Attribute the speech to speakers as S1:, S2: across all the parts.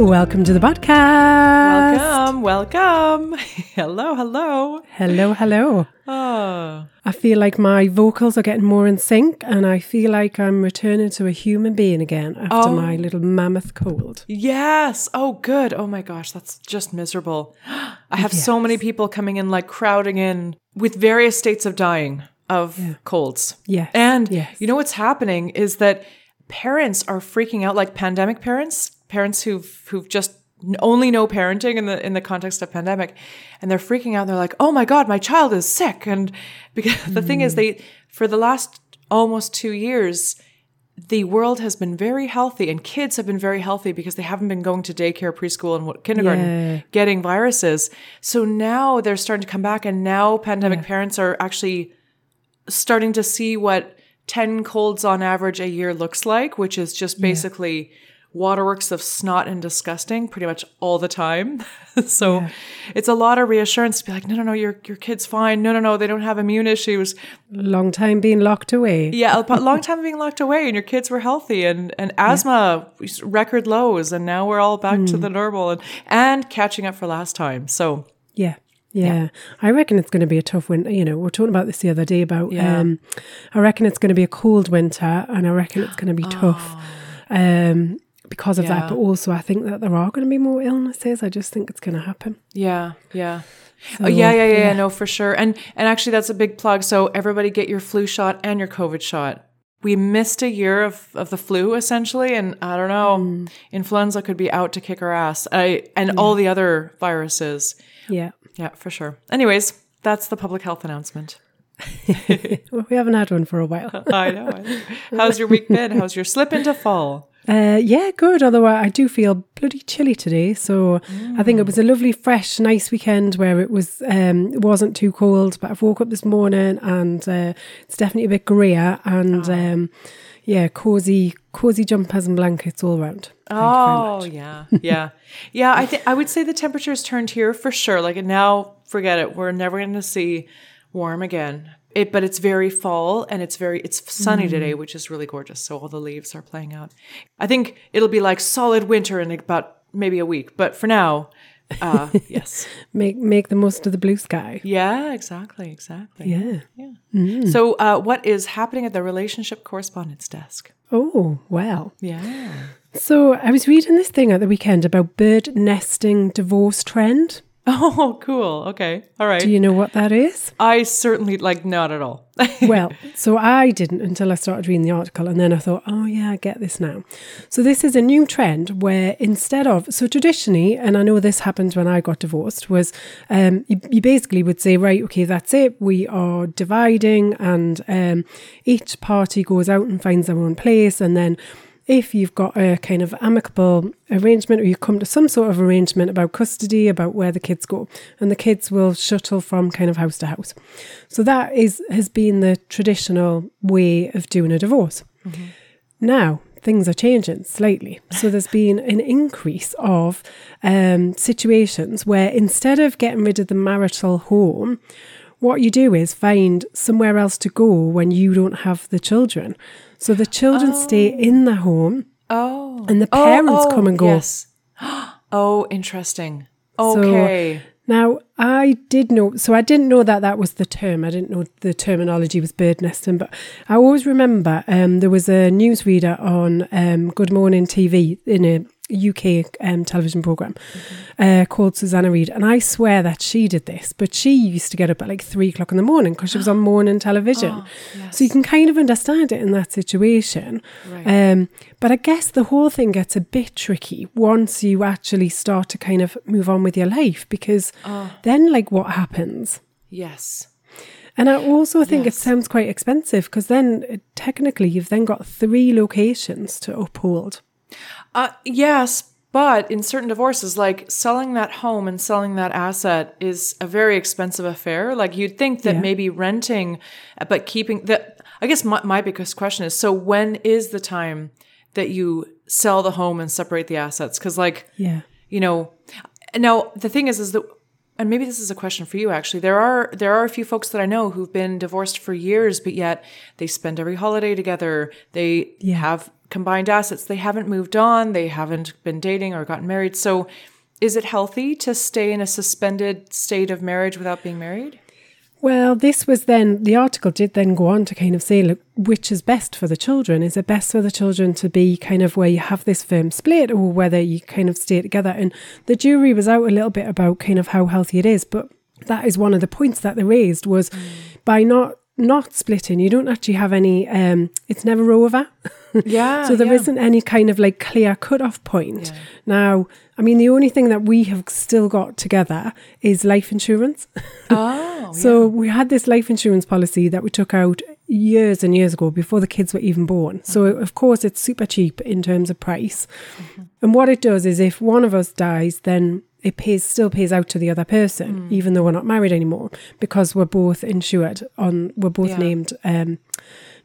S1: Welcome to the podcast.
S2: Welcome, welcome. hello, hello.
S1: Hello, hello.
S2: Oh,
S1: I feel like my vocals are getting more in sync and I feel like I'm returning to a human being again after
S2: Oh.
S1: my little mammoth cold.
S2: yes. Oh, good. Oh my gosh, that's just miserable. I have so many people coming in, like crowding in with various states of dying of colds.
S1: Yes,
S2: And
S1: yes.
S2: you know what's happening is that parents are freaking out, like pandemic parents, parents who've who've just only know parenting in the in the context of pandemic, and they're freaking out. They're like, "Oh my god, my child is sick!" And because the thing is, hmm. they for the last almost two years, the world has been very healthy, and kids have been very healthy because they haven't been going to daycare, preschool, and kindergarten
S1: Yeah.
S2: getting viruses. So now they're starting to come back, and now pandemic parents are actually starting to see what 10 colds on average a year looks like, which is just basically waterworks of snot and disgusting pretty much all the time. so it's a lot of reassurance to be like, no, no, no, your, your kid's fine. No, no, no, they don't have immune issues.
S1: Long time being locked away.
S2: Yeah, a long time being locked away and your kids were healthy and, and asthma record lows. And now we're all back to the normal and, and catching up for last time. So
S1: Yeah. Yeah. I reckon it's going to be a tough winter. You know, we are talking about this the other day about,
S2: Yeah.
S1: um, I reckon it's going to be a cold winter and I reckon it's going to be tough um, because of
S2: Yeah.
S1: that. But also, I think that there are going to be more illnesses. I just think it's going to happen.
S2: Yeah, yeah. oh yeah, yeah, yeah,
S1: yeah.
S2: yeah, no, for sure. And and actually that's a big plug. So everybody get your flu shot and your COVID shot. We missed a year of, of the flu essentially, and I don't know, mm. influenza could be out to kick our ass. I and all the other viruses.
S1: Yeah.
S2: Yeah, for sure. Anyways, that's the public health announcement.
S1: Well, we haven't had one for a while.
S2: I know. How's your week been? How's your slip into fall?
S1: Uh, yeah, good. Although I I do feel bloody chilly today, so I think it was a lovely, fresh, nice weekend where it was um, it wasn't too cold. But I've woke up this morning and uh, it's definitely a bit grayer and um, yeah, cozy, cozy jumpers and blankets all around. Thank
S2: Oh yeah, yeah, yeah. I think I would say the temperature's turned here for sure. Like now, forget it. We're never going to see warm again. It, but it's very fall and it's very it's sunny today, which is really gorgeous. So all the leaves are playing out. I think it'll be like solid winter in about maybe a week. But for now, uh, yes,
S1: Make make the most of the blue sky.
S2: yeah, exactly, exactly.
S1: Yeah.
S2: Yeah. So, uh, what is happening at the relationship correspondence desk?
S1: Oh well.
S2: Yeah.
S1: So I was reading this thing at the weekend about bird nesting divorce trend.
S2: Oh, cool. Okay. All right.
S1: Do you know what that is?
S2: I certainly like not at all.
S1: well, so I didn't until I started reading the article, and then I thought, oh yeah, I get this now. So this is a new trend where instead of so traditionally, and I know this happened when I got divorced, was um, you, you basically would say, right, okay, that's it, we are dividing, and um, each party goes out and finds their own place, and then if you've got a kind of amicable arrangement or you come to some sort of arrangement about custody, about where the kids go, and the kids will shuttle from kind of house to house. So that is has been the traditional way of doing a divorce. Now things are changing slightly. So there's been an increase of um, situations where instead of getting rid of the marital home, what you do is find somewhere else to go when you don't have the children. So the children stay in the home
S2: Oh.
S1: and the parents come and go.
S2: Yes. Oh, interesting. Okay.
S1: Now, I did know, so I didn't know that that was the term. I didn't know the terminology was bird nesting, but I always remember um, there was a newsreader on um, Good Morning TV in a UK um, television program uh, called Susanna Reid, and I swear that she did this, but she used to get up at like three o'clock in the morning because she was on morning television. So you can kind of understand it in that situation. Um, but I guess the whole thing gets a bit tricky once you actually start to kind of move on with your life because then, like, what happens?
S2: yes.
S1: And I also think it sounds quite expensive because then uh, technically you've then got three locations to uphold.
S2: Uh, yes, But in certain divorces, like selling that home and selling that asset is a very expensive affair. Like you'd think that
S1: Yeah.
S2: maybe renting, but keeping that. I guess my, my biggest question is: so when is the time that you sell the home and separate the assets? Because like
S1: Yeah.
S2: you know now the thing is is that and maybe this is a question for you actually there are there are a few folks that i know who've been divorced for years but yet they spend every holiday together they
S1: Yeah.
S2: have combined assets they haven't moved on they haven't been dating or gotten married so is it healthy to stay in a suspended state of marriage without being married
S1: Well, this was then, the article did then go on to kind of say, look, which is best for the children? Is it best for the children to be kind of where you have this firm split or whether you kind of stay together? And the jury was out a little bit about kind of how healthy it is. But that is one of the points that they raised was by not not splitting, you don't actually have any, um, it's never over.
S2: yeah
S1: so there not any kind of like clear cut-off point.
S2: Yeah.
S1: Now, I mean, the only thing that we have still got together is life insurance.
S2: oh
S1: So we had this life insurance policy that we took out years and years ago before the kids were even born. So
S2: Mm-hmm.
S1: of course it's super cheap in terms of price. And what it does is if one of us dies, then it pays still pays out to the other person,
S2: Mm.
S1: even though we're not married anymore, because we're both insured on we're both
S2: Yeah.
S1: named um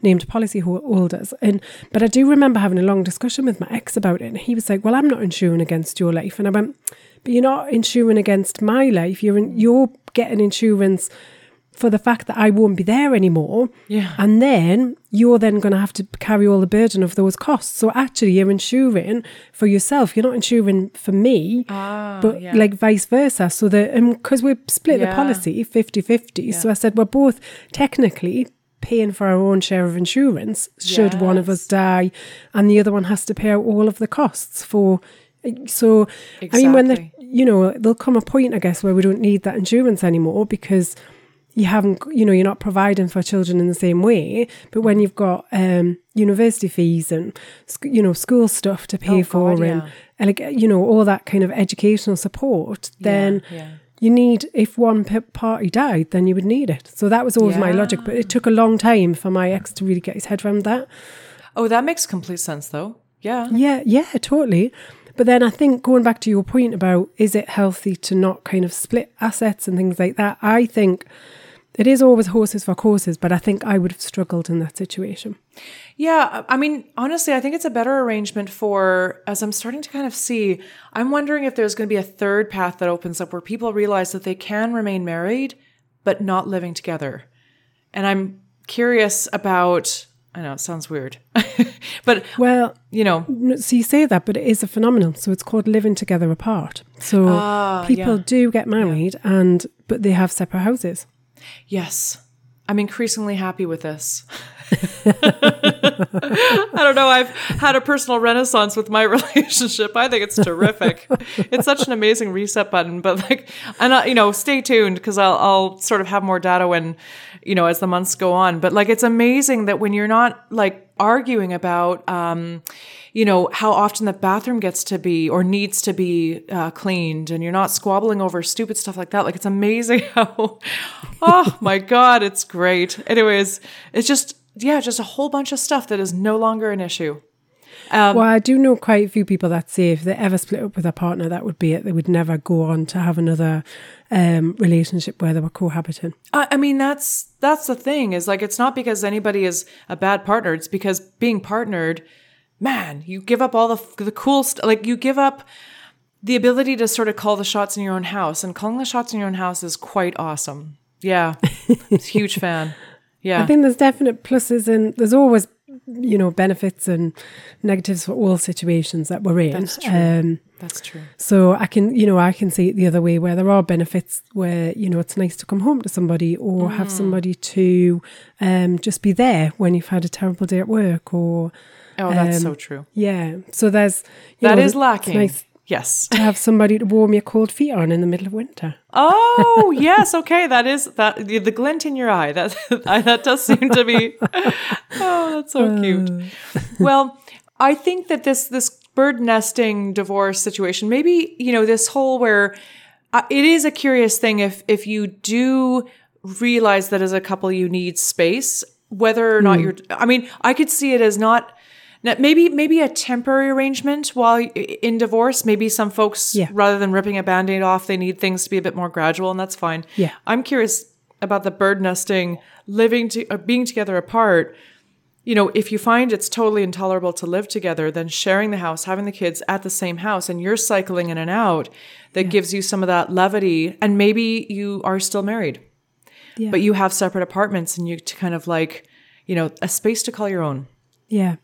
S1: named policy holders. And but I do remember having a long discussion with my ex about it. And he was like, Well, I'm not insuring against your life. And I went, But you're not insuring against my life. You're in, you're getting insurance for the fact that I won't be there anymore.
S2: Yeah.
S1: And then you're then going to have to carry all the burden of those costs. So actually, you're insuring for yourself. You're not insuring for me,
S2: Ah,
S1: but
S2: yeah.
S1: like vice versa. So that, because we split the policy 50 50. So I said, we're both technically paying for our own share of insurance should one of us die and the other one has to pay out all of the costs for. So, I mean, when the, you know, there'll come a point, I guess, where we don't need that insurance anymore because you haven't, you know, you're not providing for children in the same way. But when you've got um, university fees and, you know, school stuff to pay
S2: Oh,
S1: for
S2: God,
S1: and,
S2: yeah.
S1: and, like, you know, all that kind of educational support, then
S2: yeah.
S1: you need, if one party died, then you would need it. So that was always my logic. But it took a long time for my ex to really get his head around that.
S2: oh that makes complete sense though yeah
S1: Yeah, yeah, totally. But then I think going back to your point about is it healthy to not kind of split assets and things like that, I think it is always horses for courses, but I think I would have struggled in that situation.
S2: Yeah, I mean, honestly, I think it's a better arrangement for, as I'm starting to kind of see, I'm wondering if there's going to be a third path that opens up where people realize that they can remain married, but not living together. And I'm curious about, I know it sounds weird, but,
S1: Well,
S2: you know,
S1: so you say that, but it is a phenomenon. So it's called living together apart. So
S2: Ah,
S1: people
S2: yeah.
S1: do get married and but they have separate houses.
S2: Yes, I'm increasingly happy with this. I don't know. I've had a personal renaissance with my relationship. I think it's terrific. it's such an amazing reset button. But like, and I, you know, stay tuned because I'll, I'll sort of have more data when, you know, as the months go on. But like, it's amazing that when you're not like arguing about, um, you know, how often the bathroom gets to be or needs to be uh, cleaned and you're not squabbling over stupid stuff like that. Like, it's amazing how, oh my God, it's great. Anyways, it's just, yeah, just a whole bunch of stuff that is no longer an issue.
S1: well, I do know quite a few people that say if they ever split up with a partner, that would be it. They would never go on to have another um, relationship where they were cohabiting.
S2: I, I mean, that's that's the thing is like it's not because anybody is a bad partner. It's because being partnered, man, you give up all the the cool stuff. Like you give up the ability to sort of call the shots in your own house, and calling the shots in your own house is quite awesome. Yeah, huge fan. Yeah,
S1: I think there's definite pluses and there's always, you know, benefits and negatives for all situations that we're in.
S2: That's true.
S1: Um,
S2: that's true.
S1: so I can, you know, I can see it the other way where there are benefits where, you know, it's nice to come home to somebody or have
S2: Mm.
S1: somebody to um, just be there when you've had a terrible day at work or,
S2: Oh, that's
S1: Um,
S2: so true.
S1: yeah. So there's, you
S2: That
S1: know,
S2: is lacking.
S1: nice
S2: Yes.
S1: to have somebody to warm your cold feet on in the middle of winter.
S2: Oh yes, okay. That is that the, the glint in your eye. That that does seem to be. Oh, that's so cute. Well, I think that this this bird nesting divorce situation, maybe you know this whole where uh, it is a curious thing if if you do realize that as a couple you need space, whether or not you're. I mean, I could see it as not Now, maybe maybe a temporary arrangement while in divorce. Maybe some folks,
S1: Yeah.
S2: rather than ripping a band-aid off, they need things to be a bit more gradual, and that's fine.
S1: Yeah.
S2: I'm curious about the bird nesting, living to uh, being together apart. You know, if you find it's totally intolerable to live together, then sharing the house, having the kids at the same house, and you're cycling in and out, that gives you some of that levity. And maybe you are still married,
S1: Yeah.
S2: but you have separate apartments, and you to kind of like, you know, a space to call your own.
S1: Yeah.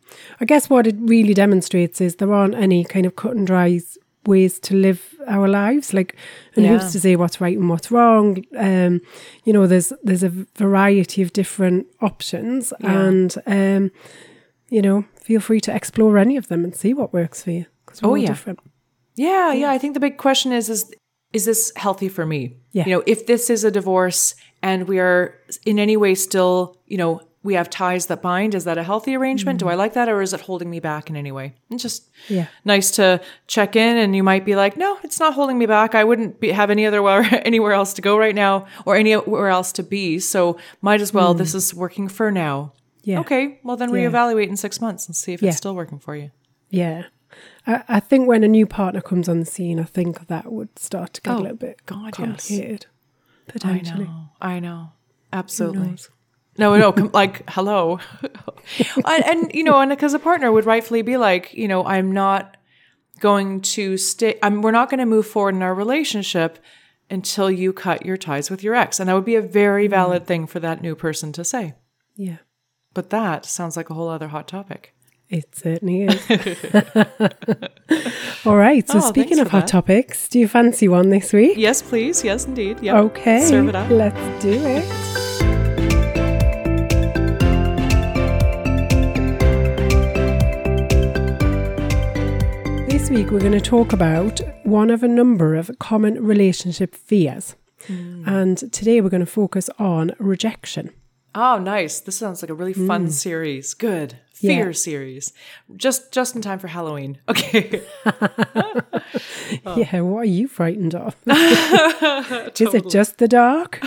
S1: I guess what it really demonstrates is there aren't any kind of cut and dry ways to live our lives. Like, and
S2: Yeah.
S1: who's to say what's right and what's wrong? Um, you know, there's there's a variety of different options,
S2: Yeah.
S1: and um, you know, feel free to explore any of them and see what works for you. 'cause we're
S2: Oh,
S1: all
S2: yeah.
S1: different.
S2: Yeah, yeah. I think the big question is is is this healthy for me?
S1: Yeah.
S2: You know, if this is a divorce and we are in any way still, you know, we have ties that bind, is that a healthy arrangement? Do mm. I like that or is it holding me back in any way? It's just
S1: Yeah.
S2: nice to check in and you might be like, "No, it's not holding me back. I wouldn't be, have any other anywhere else to go right now or anywhere else to be. So, might as well this mm. is working for now."
S1: Yeah.
S2: Okay, well then
S1: Yeah.
S2: reevaluate in 6 months and see if
S1: Yeah.
S2: it's still working for you.
S1: Yeah. I, I think when a new partner comes on the scene, I think that would start to get
S2: Oh,
S1: a little bit
S2: God, yes.
S1: complicated.
S2: I know. I know. Absolutely. No, no, com- like hello, and, and you know, and because a partner would rightfully be like, you know, I'm not going to stay. I'm. We're not going to move forward in our relationship until you cut your ties with your ex, and that would be a very mm. valid thing for that new person to say.
S1: Yeah.
S2: But that sounds like a whole other hot topic.
S1: It certainly is. All right. So,
S2: Oh,
S1: speaking of hot
S2: that.
S1: topics, do you fancy one this week?
S2: Yes, please. Yes, indeed. Yep.
S1: Okay.
S2: Serve it up.
S1: Let's do it. This week, we're going to talk about one of a number of common relationship fears.
S2: Hmm.
S1: And today, we're going to focus on rejection.
S2: Oh, nice. This sounds like a really fun series. Good.
S1: Mm. Yeah.
S2: Fear series. Just just in time for Halloween. Okay. Oh.
S1: Yeah, what are you frightened of? Is it just the dark?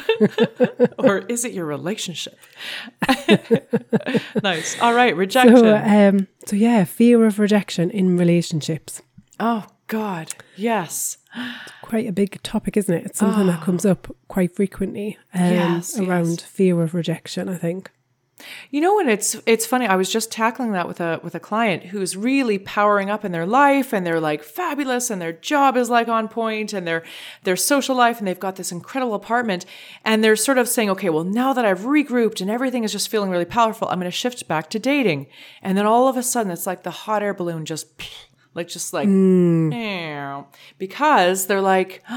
S2: or is it your relationship? nice. All right, rejection.
S1: So, um, so yeah, fear of rejection in relationships.
S2: Oh God, yes.
S1: Quite a big topic, isn't it? It's something that comes up quite frequently um,
S2: Ah. Yes,
S1: around
S2: yes.
S1: fear of rejection. I think.
S2: You know, and it's it's funny. I was just tackling that with a with a client who's really powering up in their life, and they're like fabulous, and their job is like on point, and their their social life, and they've got this incredible apartment, and they're sort of saying, okay, well, now that I've regrouped and everything is just feeling really powerful, I'm going to shift back to dating, and then all of a sudden, it's like the hot air balloon just like just like mm. because they're like.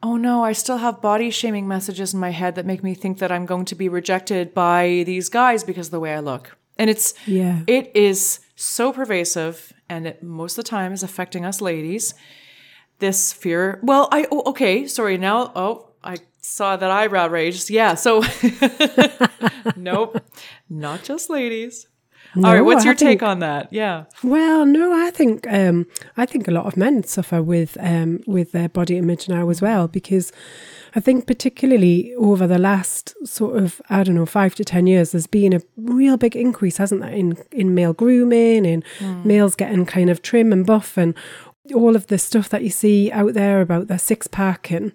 S2: Oh no, I still have body shaming messages in my head that make me think that I'm going to be rejected by these guys because of the way I look. And it's
S1: Yeah.
S2: it is so pervasive and it most of the time is affecting us ladies. This fear. Well, I oh, okay, sorry, now oh, I saw that eyebrow raised. Yeah, so nope. Not just ladies. All right,
S1: No,
S2: what's
S1: I
S2: your take
S1: think-
S2: on that? Yeah.
S1: Well, no, I think um, I think a lot of men suffer with um, with their body image now as well because I think particularly over the last sort of I don't know five to ten years, there's been a real big increase, hasn't there, in in male grooming, in males getting kind of trim and buff, and all of the stuff that you see out there about their six pack and.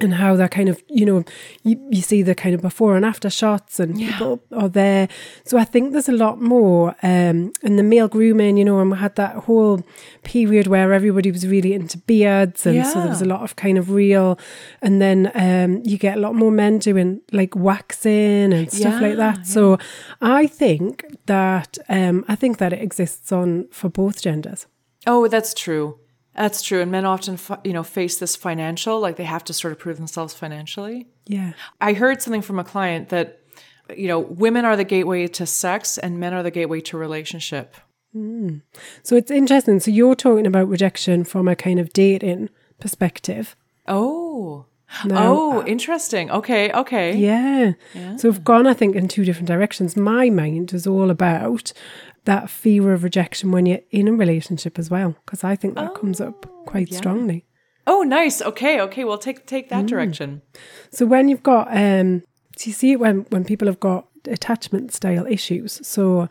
S1: And how they're kind of, you know, you, you see the kind of before and after shots, and people are there. So I think there's a lot more. Um, and the male grooming, you know, and we had that whole period where everybody was really into beards, and so there was a lot of kind of real. And then um, you get a lot more men doing like waxing and stuff like
S2: Yeah,
S1: that. So I think that um, I think that it exists on for both genders.
S2: Oh, that's true. That's true. And men often, you know, face this financial, like they have to sort of prove themselves financially.
S1: Yeah.
S2: I heard something from a client that, you know, women are the gateway to sex and men are the gateway to relationship. Hmm.
S1: So it's interesting. So you're talking about rejection from a kind of dating perspective.
S2: Oh.
S1: Now,
S2: oh, interesting. Okay, okay.
S1: Yeah. So we've gone, I think, in two different directions. My mind is all about that fear of rejection when you're in a relationship as well, because I think that comes up quite strongly.
S2: Oh, nice. Okay, okay. Well, take take
S1: Mm.
S2: that direction.
S1: So when you've got, um, so you see it when when people have got attachment style issues. So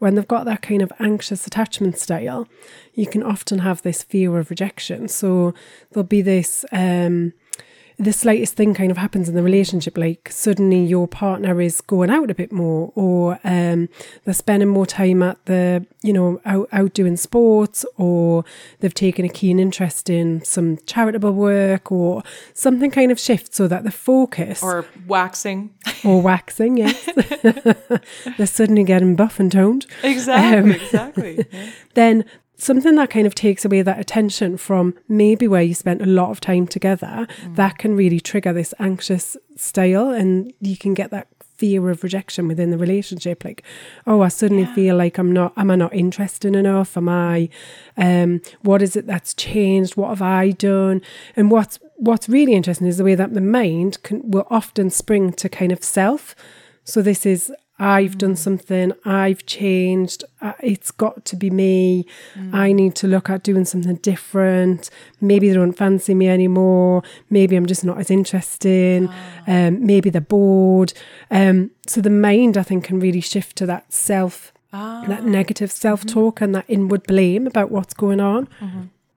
S1: when they've got that kind of anxious attachment style, you can often have this fear of rejection. So there'll be this um, the slightest thing kind of happens in the relationship, like suddenly your partner is going out a bit more, or um, they're spending more time at the, you know, out, out doing sports, or they've taken a keen interest in some charitable work, or something kind of shifts so that the focus
S2: Or waxing.
S1: or waxing, yes, they're suddenly getting buff and toned.
S2: Exactly. exactly. Yeah.
S1: then something that kind of takes away that attention from maybe where you spent a lot of time together, that can really trigger this anxious style and you can get that fear of rejection within the relationship like oh i suddenly feel like i'm not am i not interested enough? Am i um what is it that's changed? What have i done? And what's what's really interesting is the way that the mind can will often spring to kind of self. So this is I've done something, I've changed, uh, it's got to be me. I need to look at doing something different. Maybe they don't fancy me anymore. Maybe I'm just not as interested. Um, maybe they're bored. Um, so the mind, I think, can really shift to that self, that negative self talk and that inward blame about what's going on.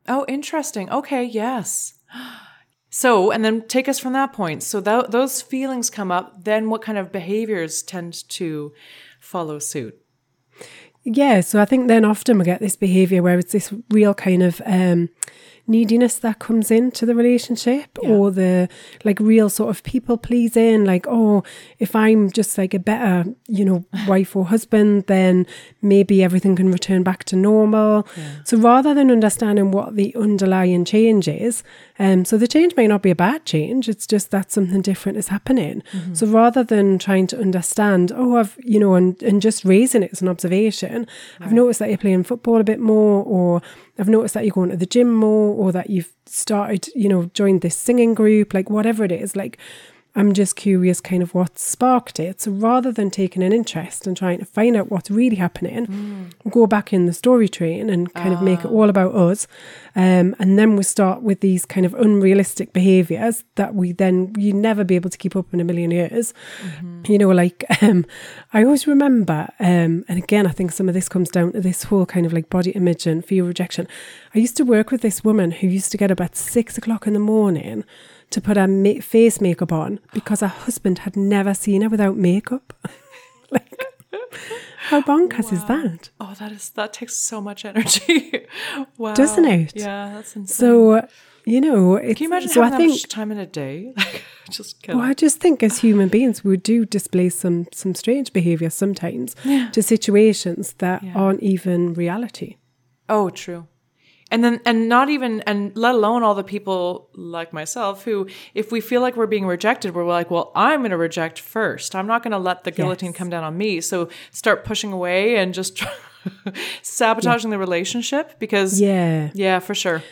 S2: Oh, interesting. Okay, yes. So, and then take us from that point. So, tho- those feelings come up. Then, what kind of behaviors tend to follow suit?
S1: Yeah, so I think then often we get this behavior where it's this real kind of um, neediness that comes into the relationship or the like real sort of people pleasing, like, oh, if I'm just like a better, you know, wife or husband, then maybe everything can return back to normal. So rather than understanding what the underlying change is, um, so the change may not be a bad change, it's just that something different is happening. So rather than trying to understand, oh, I've, you know, and, and just raising it as an observation, I've noticed that you're playing football a bit more, or I've noticed that you're going to the gym more, or that you've started, you know, joined this singing group, like whatever it is, like I'm just curious kind of what sparked it. So rather than taking an interest and trying to find out what's really happening, go back in the story train and kind of make it all about us. Um, and then we start with these kind of unrealistic behaviors that we then you never be able to keep up in a million years. You know, like um, I always remember, um, and again, I think some of this comes down to this whole kind of like body image and fear of rejection. I used to work with this woman who used to get up at six o'clock in the morning to put her ma- face makeup on because her husband had never seen her without makeup. like, how bonkers is that?
S2: Oh, that is that takes so much energy. wow,
S1: Doesn't it?
S2: Yeah, that's insane.
S1: So, you know, it's,
S2: Can you imagine
S1: so
S2: having
S1: I
S2: that
S1: think,
S2: much time in a day? Like, just kidding.
S1: well, I just think as human beings, we do display some some strange behaviour sometimes to situations that aren't even reality.
S2: Oh, true. And then, and not even, and let alone all the people like myself who, if we feel like we're being rejected, we're like, well, I'm going to reject first. I'm not going to let the guillotine
S1: Yes.
S2: come down on me. So start pushing away and just sabotaging the relationship because,
S1: Yeah.
S2: yeah, for sure.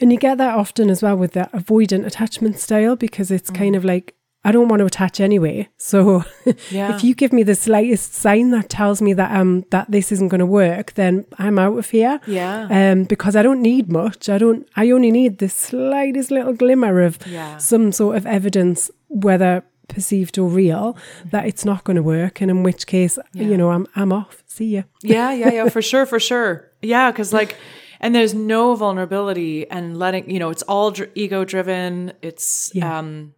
S1: And you get that often as well with that avoidant attachment style because it's
S2: Mm.
S1: kind of like, I don't want to attach anyway. So
S2: Yeah.
S1: if you give me the slightest sign that tells me that um that this isn't going to work, then I'm out of here.
S2: Yeah.
S1: Um, because I don't need much. I don't. I only need the slightest little glimmer of
S2: Yeah.
S1: some sort of evidence, whether perceived or real, that it's not going to work. And in which case, you know, I'm I'm off. See ya.
S2: Yeah, yeah, yeah, for sure, for sure. Yeah, because like, and there's no vulnerability and letting, you know, it's all dr- ego driven. It's,
S1: Yeah.
S2: um,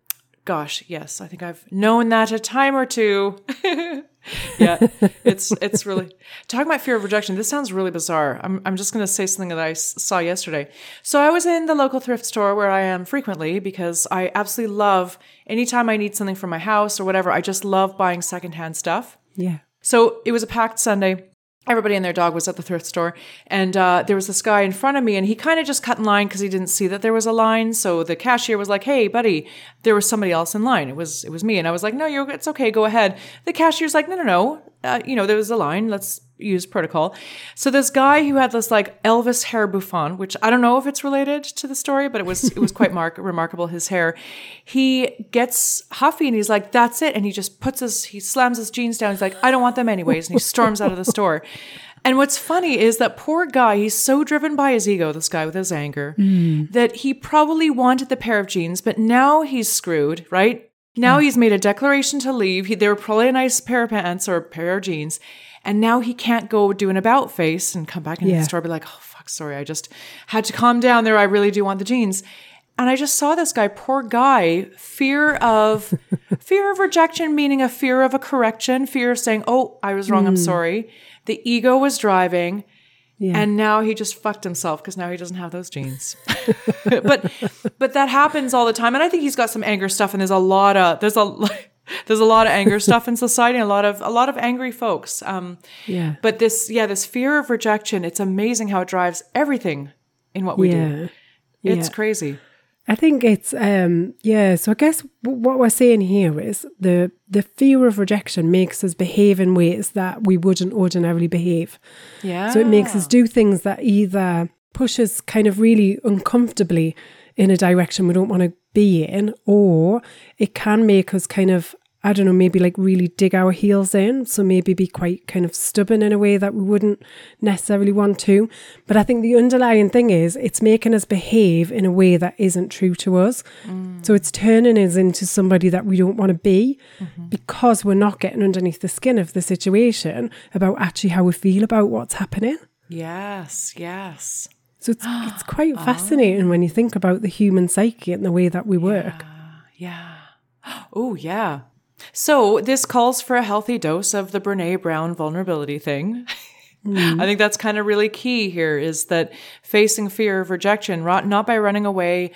S2: gosh, yes, I think I've known that a time or two. yeah, it's it's really talking about fear of rejection. This sounds really bizarre. I'm I'm just gonna say something that I s- saw yesterday. So I was in the local thrift store where I am frequently because I absolutely love anytime I need something for my house or whatever. I just love buying secondhand stuff.
S1: Yeah.
S2: So it was a packed Sunday. Everybody and their dog was at the thrift store, and uh, there was this guy in front of me, and he kind of just cut in line because he didn't see that there was a line. So the cashier was like, "Hey, buddy, there was somebody else in line. It was it was me." And I was like, "No, you're it's okay. Go ahead." The cashier's like, "No, no, no. Uh, you know, there was a line. Let's use protocol." So this guy who had this like Elvis hair bouffant, which I don't know if it's related to the story, but it was it was quite mark- remarkable. His hair. He gets huffy and he's like, "That's it," and he just puts his he slams his jeans down. He's like, "I don't want them anyways," and he storms out of the store. And what's funny is that poor guy, he's so driven by his ego, this guy with his anger, mm. that he probably wanted the pair of jeans, but now he's screwed, right? Now he's made a declaration to leave. He, they were probably a nice pair of pants or a pair of jeans. And now he can't go do an about face and come back into
S1: Yeah.
S2: the store and be like, oh, fuck, sorry. I just had to calm down there. I really do want the jeans. And I just saw this guy, poor guy, fear of fear of rejection, meaning a fear of a correction, fear of saying, "Oh, I was wrong. I'm hmm. sorry." The ego was driving,
S1: Yeah.
S2: and now he just fucked himself because now he doesn't have those jeans. but but that happens all the time, and I think he's got some anger stuff. And there's a lot of there's a there's a lot of anger stuff in society, a lot of a lot of angry folks. Um,
S1: yeah.
S2: but this yeah, this fear of rejection. It's amazing how it drives everything in what we do. It's
S1: Yeah.
S2: crazy.
S1: I think it's um yeah. So I guess w- what we're saying here is the the fear of rejection makes us behave in ways that we wouldn't ordinarily behave.
S2: Yeah.
S1: So it makes us do things that either push us kind of really uncomfortably in a direction we don't want to be in, or it can make us kind of, I don't know, maybe like really dig our heels in. So maybe be quite kind of stubborn in a way that we wouldn't necessarily want to. But I think the underlying thing is it's making us behave in a way that isn't true to us. Mm. So it's turning us into somebody that we don't want to be mm-hmm. because we're not getting underneath the skin of the situation about actually how we feel about what's happening.
S2: Yes. Yes.
S1: So it's it's quite fascinating when you think about the human psyche and the way that we work.
S2: Yeah. Oh, yeah. So this calls for a healthy dose of the Brene Brown vulnerability thing. I think that's kind of really key here is that facing fear of rejection, not by running away,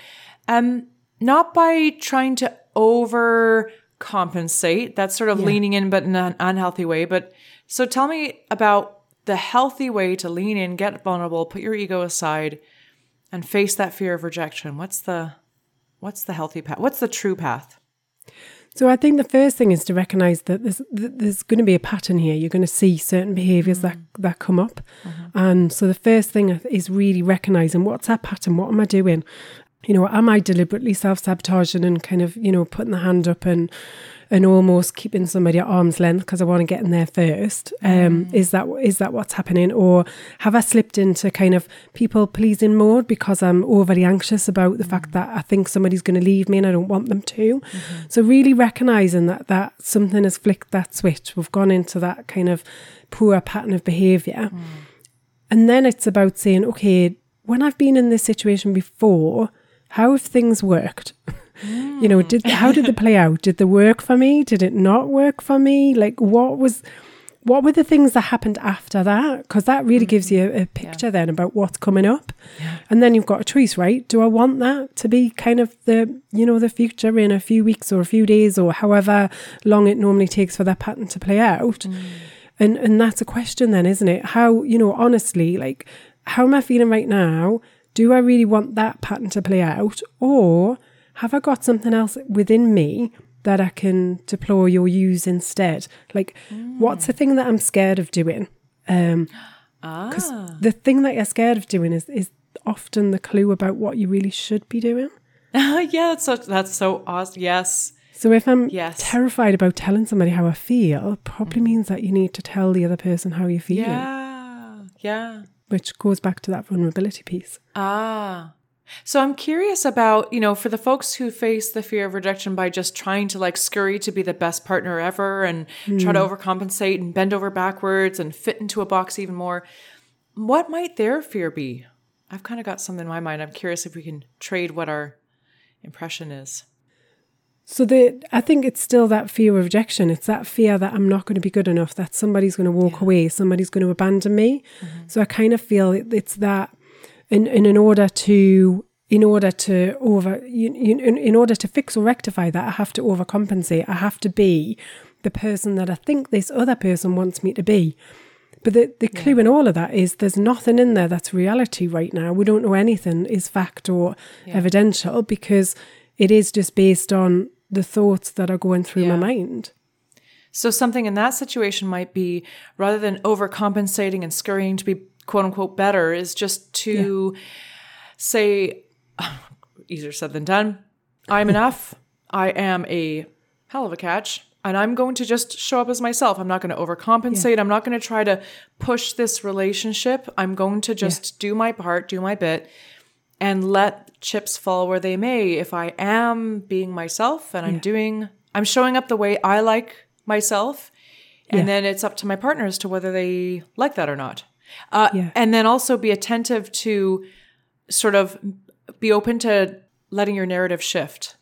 S2: um, not by trying to overcompensate. That's sort of leaning in, but in an unhealthy way. But so tell me about the healthy way to lean in, get vulnerable, put your ego aside, and face that fear of rejection. What's the what's the healthy path? What's the true path?
S1: So I think the first thing is to recognize that there's there's going to be a pattern here. You're going to see certain behaviors that mm-hmm. that come up, mm-hmm. and so the first thing is really recognizing what's that pattern. What am I doing? You know, am I deliberately self sabotaging and kind of you know putting the hand up and and almost keeping somebody at arm's length because I want to get in there first? Um, mm. is that is that what's happening, or have I slipped into kind of people pleasing mode because I'm overly anxious about the fact mm. that I think somebody's going to leave me and I don't want them to? Mm-hmm. So really recognizing that that something has flicked that switch. We've gone into that kind of poor pattern of behavior, mm. and then it's about saying, okay, when I've been in this situation before, how have things worked? you know, did how did they play out? Did they work for me? Did it not work for me? Like what was what were the things that happened after that? Because that really gives mm-hmm. you a, a picture then about what's coming up. And then you've got a choice, right? Do I want that to be kind of the, you know, the future in a few weeks or a few days or however long it normally takes for that pattern to play out? Mm. And and that's a question then, isn't it? How, you know, honestly, like how am I feeling right now? Do I really want that pattern to play out? Or have I got something else within me that I can deploy or use instead? Like, what's the thing that I'm scared of doing? Um, because the thing that you're scared of doing is is often the clue about what you really should be doing.
S2: yeah, that's so that's so awesome. Yes.
S1: So if I'm
S2: Yes.
S1: terrified about telling somebody how I feel, probably means that you need to tell the other person how you're feeling,
S2: Yeah. Yeah.
S1: which goes back to that vulnerability piece.
S2: Ah. So I'm curious about, you know, for the folks who face the fear of rejection by just trying to like scurry to be the best partner ever and try to hmm. overcompensate and bend over backwards and fit into a box even more, what might their fear be? I've kind of got something in my mind. I'm curious if we can trade what our impression is.
S1: So the I think it's still that fear of rejection. It's that fear that I'm not going to be good enough, that somebody's going to walk away, somebody's going to abandon me. Mm-hmm. So I kind of feel it, it's that in, in in order to in order to over you, you, in, in order to fix or rectify that, I have to overcompensate. I have to be the person that I think this other person wants me to be. But the, the clue in all of that is there's nothing in there that's reality right now. We don't know anything is fact or evidential because it is just based on the thoughts that are going through my mind.
S2: So something in that situation might be rather than overcompensating and scurrying to be quote unquote better is just to say easier said than done. I'm enough. I am a hell of a catch. And I'm going to just show up as myself. I'm not going to overcompensate. I'm not going to try to push this relationship. I'm going to just do my part, do my bit, and let chips fall where they may. If I am being myself and I'm doing I'm showing up the way I like myself, and
S1: Yeah.
S2: then it's up to my partner as to whether they like that or not. Uh,
S1: Yeah.
S2: And then also be attentive to sort of be open to letting your narrative shift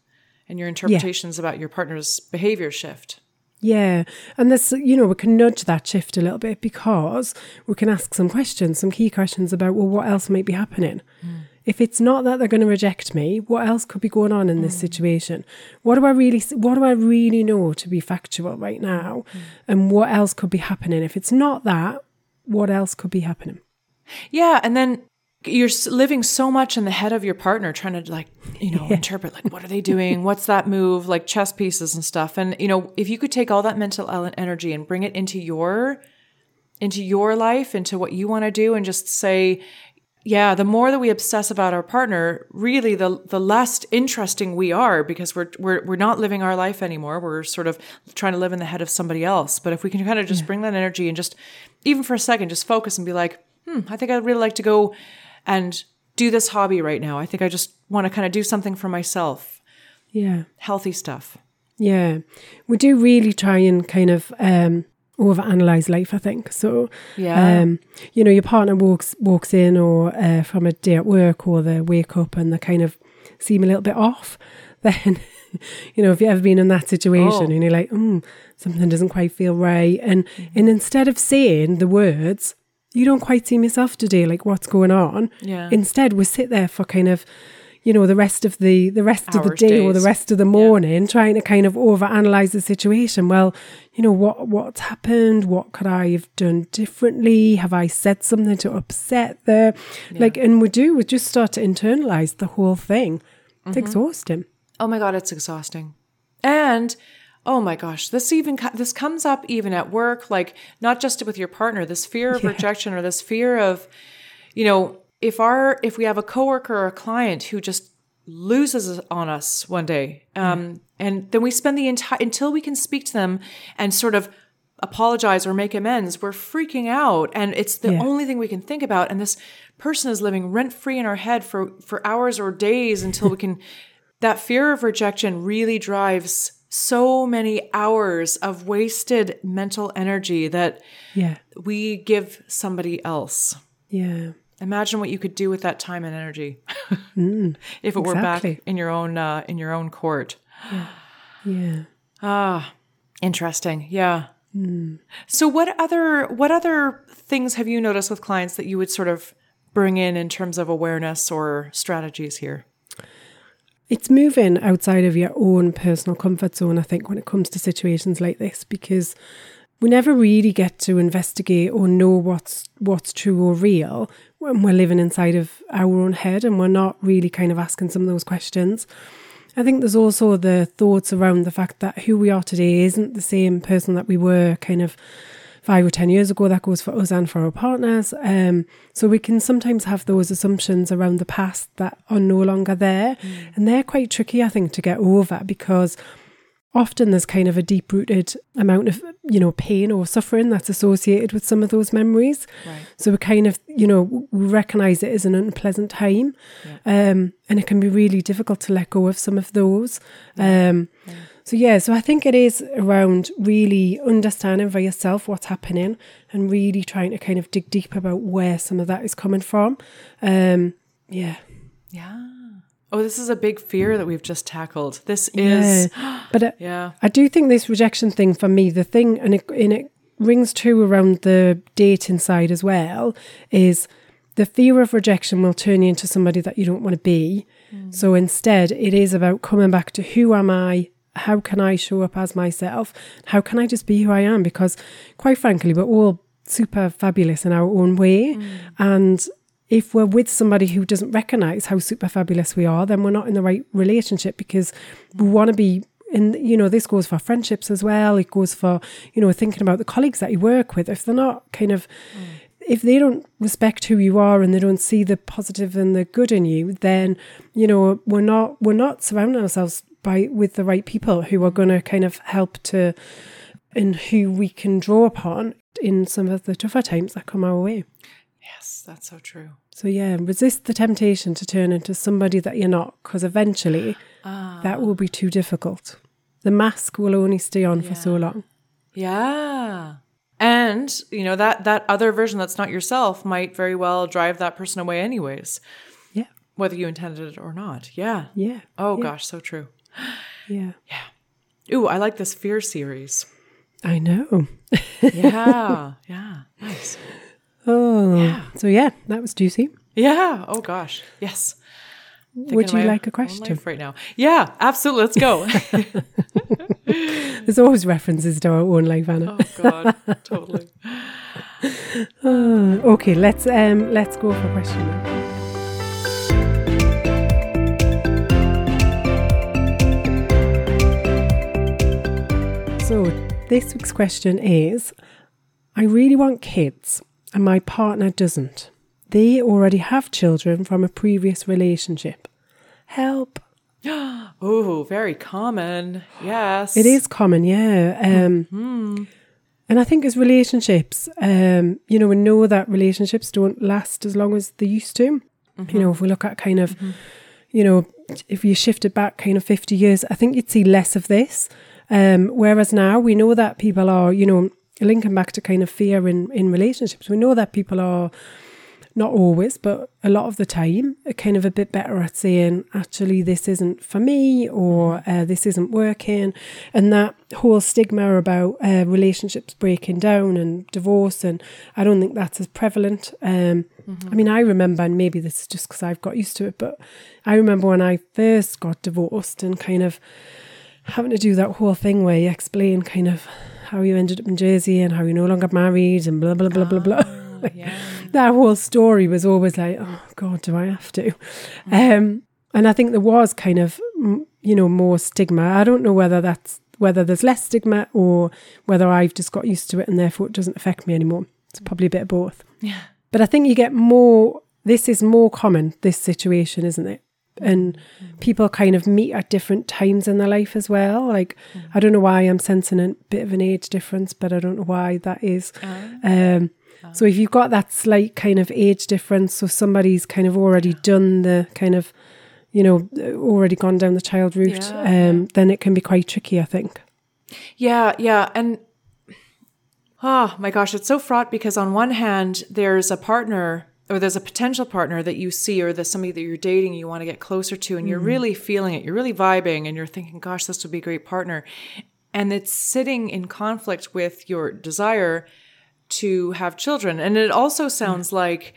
S2: and your interpretations about your partner's behavior shift.
S1: Yeah. And this, you know, we can nudge that shift a little bit because we can ask some questions, some key questions about, well, what else might be happening? Hmm. If it's not that they're going to reject me, what else could be going on in this hmm. situation? What do I really, what do I really know to be factual right now? Hmm. And what else could be happening? If it's not that, what else could be happening?
S2: Yeah, and then you're living so much in the head of your partner, trying to like you know interpret like what are they doing, what's that move, like chess pieces and stuff. And you know, if you could take all that mental energy and bring it into your into your life, into what you want to do, and just say. Yeah, the more that we obsess about our partner, really the the less interesting we are because we're we're we're not living our life anymore. We're sort of trying to live in the head of somebody else. But if we can kind of just bring that energy and just even for a second just focus and be like, hmm, I think I'd really like to go and do this hobby right now. I think I just want to kind of do something for myself.
S1: Yeah.
S2: Healthy stuff.
S1: Yeah, we do really try and kind of um, overanalyze life. I think so.
S2: Yeah.
S1: Um, you know, your partner walks walks in or uh, from a day at work, or they wake up and they kind of seem a little bit off. Then, you know, if you've ever been in that situation
S2: Oh.
S1: and you're like, mm, something doesn't quite feel right, and mm-hmm. and instead of saying the words, you don't quite seem yourself today. Like, what's going on?
S2: Yeah.
S1: Instead, we sit there for kind of. You know, the rest of the the rest of the
S2: Hours,
S1: day or the rest of the morning, trying to kind of overanalyze the situation. Well, you know what what's happened? What could I have done differently? Have I said something to upset them? Like, and we do. We just start to internalize the whole thing. It's mm-hmm. exhausting.
S2: Oh my god, it's exhausting. And oh my gosh, this even this comes up even at work, like not just with your partner. This fear of
S1: Yeah.
S2: rejection or this fear of, you know, if our if we have a coworker or a client who just loses on us one day, um, and then we spend the entire until we can speak to them and sort of apologize or make amends, we're freaking out, and it's the
S1: Yeah.
S2: only thing we can think about. And this person is living rent free in our head for for hours or days until we can. That fear of rejection really drives so many hours of wasted mental energy that
S1: Yeah,
S2: we give somebody else.
S1: yeah,
S2: Imagine what you could do with that time and energy if it were back in your own uh, in your own court.
S1: yeah.
S2: Ah, interesting. Yeah. So what other what other things have you noticed with clients that you would sort of bring in in terms of awareness or strategies here?
S1: It's moving outside of your own personal comfort zone, I think, when it comes to situations like this, because we never really get to investigate or know what's what's true or real when we're living inside of our own head and we're not really kind of asking some of those questions. I think there's also the thoughts around the fact that who we are today isn't the same person that we were kind of five or ten years ago. That goes for us and for our partners. Um, so we can sometimes have those assumptions around the past that are no longer there, and they're quite tricky, I think, to get over because often there's kind of a deep rooted amount of you know pain or suffering that's associated with some of those memories.
S2: Right.
S1: So we kind of, you know, we recognize it as an unpleasant time. Um, and it can be really difficult to let go of some of those. Um, So, yeah, so I think it is around really understanding for yourself what's happening and really trying to kind of dig deep about where some of that is coming from. Um, yeah.
S2: Yeah. Oh, this is a big fear that we've just tackled. This is
S1: Yeah. But uh,
S2: yeah.
S1: I do think this rejection thing for me, the thing, and it, and it rings true around the dating side as well, is the fear of rejection will turn you into somebody that you don't want to be. So instead, it is about coming back to who am I? How can I show up as myself? How can I just be who I am? Because, quite frankly, we're all super fabulous in our own way. Mm. And if we're with somebody who doesn't recognize how super fabulous we are, then we're not in the right relationship because we mm. want to be. And you know, this goes for friendships as well. It goes for you know thinking about the colleagues that you work with. If they're not kind of, mm. if they don't respect who you are and they don't see the positive and the good in you, then you know we're not we're not surrounding ourselves by with the right people who are going to kind of help to, and who we can draw upon in some of the tougher times that come our way.
S2: Yes, that's so true.
S1: So yeah, resist the temptation to turn into somebody that you're not, because eventually ah. that will be too difficult. the mask will only stay on for so long.
S2: Yeah. And, you know, that that other version that's not yourself might very well drive that person away anyways,
S1: Yeah.
S2: whether you intended it or not. Yeah.
S1: Yeah.
S2: Oh gosh, so true.
S1: Yeah. Yeah.
S2: Ooh, I like this fear series.
S1: I know.
S2: Yeah. yeah. Nice.
S1: Oh. So yeah, that was juicy.
S2: Yeah. Oh gosh. Yes. Thinking
S1: Would you like a question?
S2: right now? Yeah, absolutely. Let's go.
S1: There's always references to our own life, Anna.
S2: oh God, totally.
S1: Okay, let's um let's go for a question So this week's question is I really want kids and my partner doesn't. They already have children from a previous relationship. Help.
S2: Oh, very common. Yes.
S1: It is common, yeah. Um, And I think as relationships, um, you know, we know that relationships don't last as long as they used to. You know, if we look at kind of, you know, if you shifted back kind of 50 years, I think you'd see less of this. Um, whereas now we know that people are, you know, linking back to kind of fear in, in relationships, we know that people are not always, but a lot of the time, are kind of a bit better at saying, actually, this isn't for me or uh, this isn't working. And that whole stigma about uh, relationships breaking down and divorce, and I don't think that's as prevalent. Um, I mean, I remember, and maybe this is just because I've got used to it, but I remember when I first got divorced and kind of having to do that whole thing where you explain kind of how you ended up in Jersey and how you're no longer married and blah, blah, blah, blah, blah.
S2: Yeah.
S1: that whole story was always like, oh God, do I have to? Um, and I think there was kind of, mm, you know, more stigma. I don't know whether that's whether there's less stigma or whether I've just got used to it and therefore it doesn't affect me anymore. It's probably a bit of both.
S2: Yeah.
S1: But I think you get more. This is more common. This situation, isn't it? And people kind of meet at different times in their life as well. Like I don't know why I'm sensing a bit of an age difference, but I don't know why that is. Um, so if you've got that slight kind of age difference, so somebody's kind of already done the kind of, you know, already gone down the child route,
S2: Yeah,
S1: um, then it can be quite tricky, I think.
S2: Yeah, yeah. And oh my gosh, it's so fraught because on one hand, there's a partner or there's a potential partner that you see or there's somebody that you're dating you want to get closer to and you're mm. really feeling it. You're really vibing and you're thinking, gosh, this would be a great partner. And it's sitting in conflict with your desire to have children. And it also sounds mm. like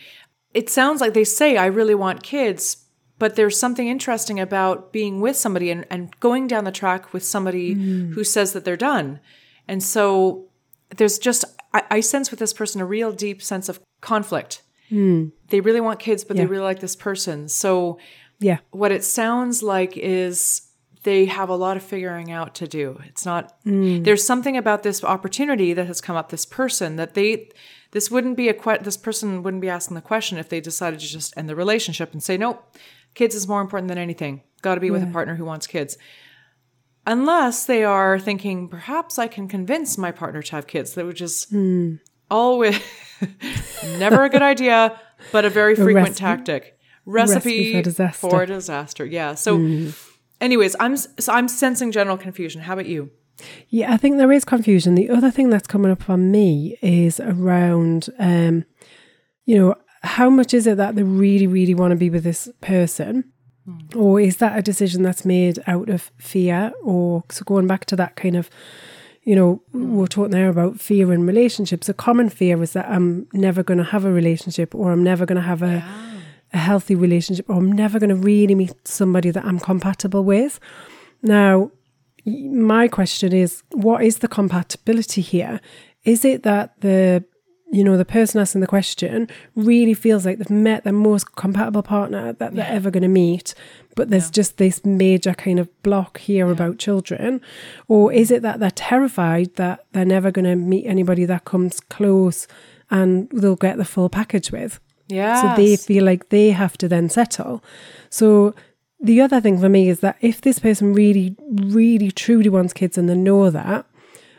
S2: it sounds like they say, I really want kids, but there's something interesting about being with somebody and, and going down the track with somebody mm. who says that they're done. And so there's just, I, I sense with this person a real deep sense of conflict. Hmm. They really want kids, but they really like this person. So
S1: Yeah.
S2: what it sounds like is they have a lot of figuring out to do. It's not hmm. there's something about this opportunity that has come up this person that they this wouldn't be a que- this person wouldn't be asking the question if they decided to just end the relationship and say nope, kids is more important than anything. Got to be with a partner who wants kids. Unless they are thinking perhaps I can convince my partner to have kids, that which hmm. is always never a good idea, but a very frequent
S1: recipe-
S2: tactic. Recipe,
S1: recipe for disaster.
S2: for disaster. Yeah. So, anyways, I'm so I'm sensing general confusion. How about you?
S1: Yeah, I think there is confusion. The other thing that's coming up for me is around, um, you know, how much is it that they really, really want to be with this person? Or is that a decision that's made out of fear? Or so going back to that kind of, you know, mm. we're talking there about fear in relationships. A common fear is that I'm never going to have a relationship or I'm never going to have a, a healthy relationship or I'm never going to really meet somebody that I'm compatible with. Now, my question is what is the compatibility here is it that the you know the person asking the question really feels like they've met their most compatible partner that they're ever going to meet but there's just this major kind of block here about children. Or is it that they're terrified that they're never going to meet anybody that comes close and they'll get the full package with?
S2: Yeah.
S1: so they feel like they have to then settle. So the other thing for me is that if this person really, really, truly wants kids and they know that,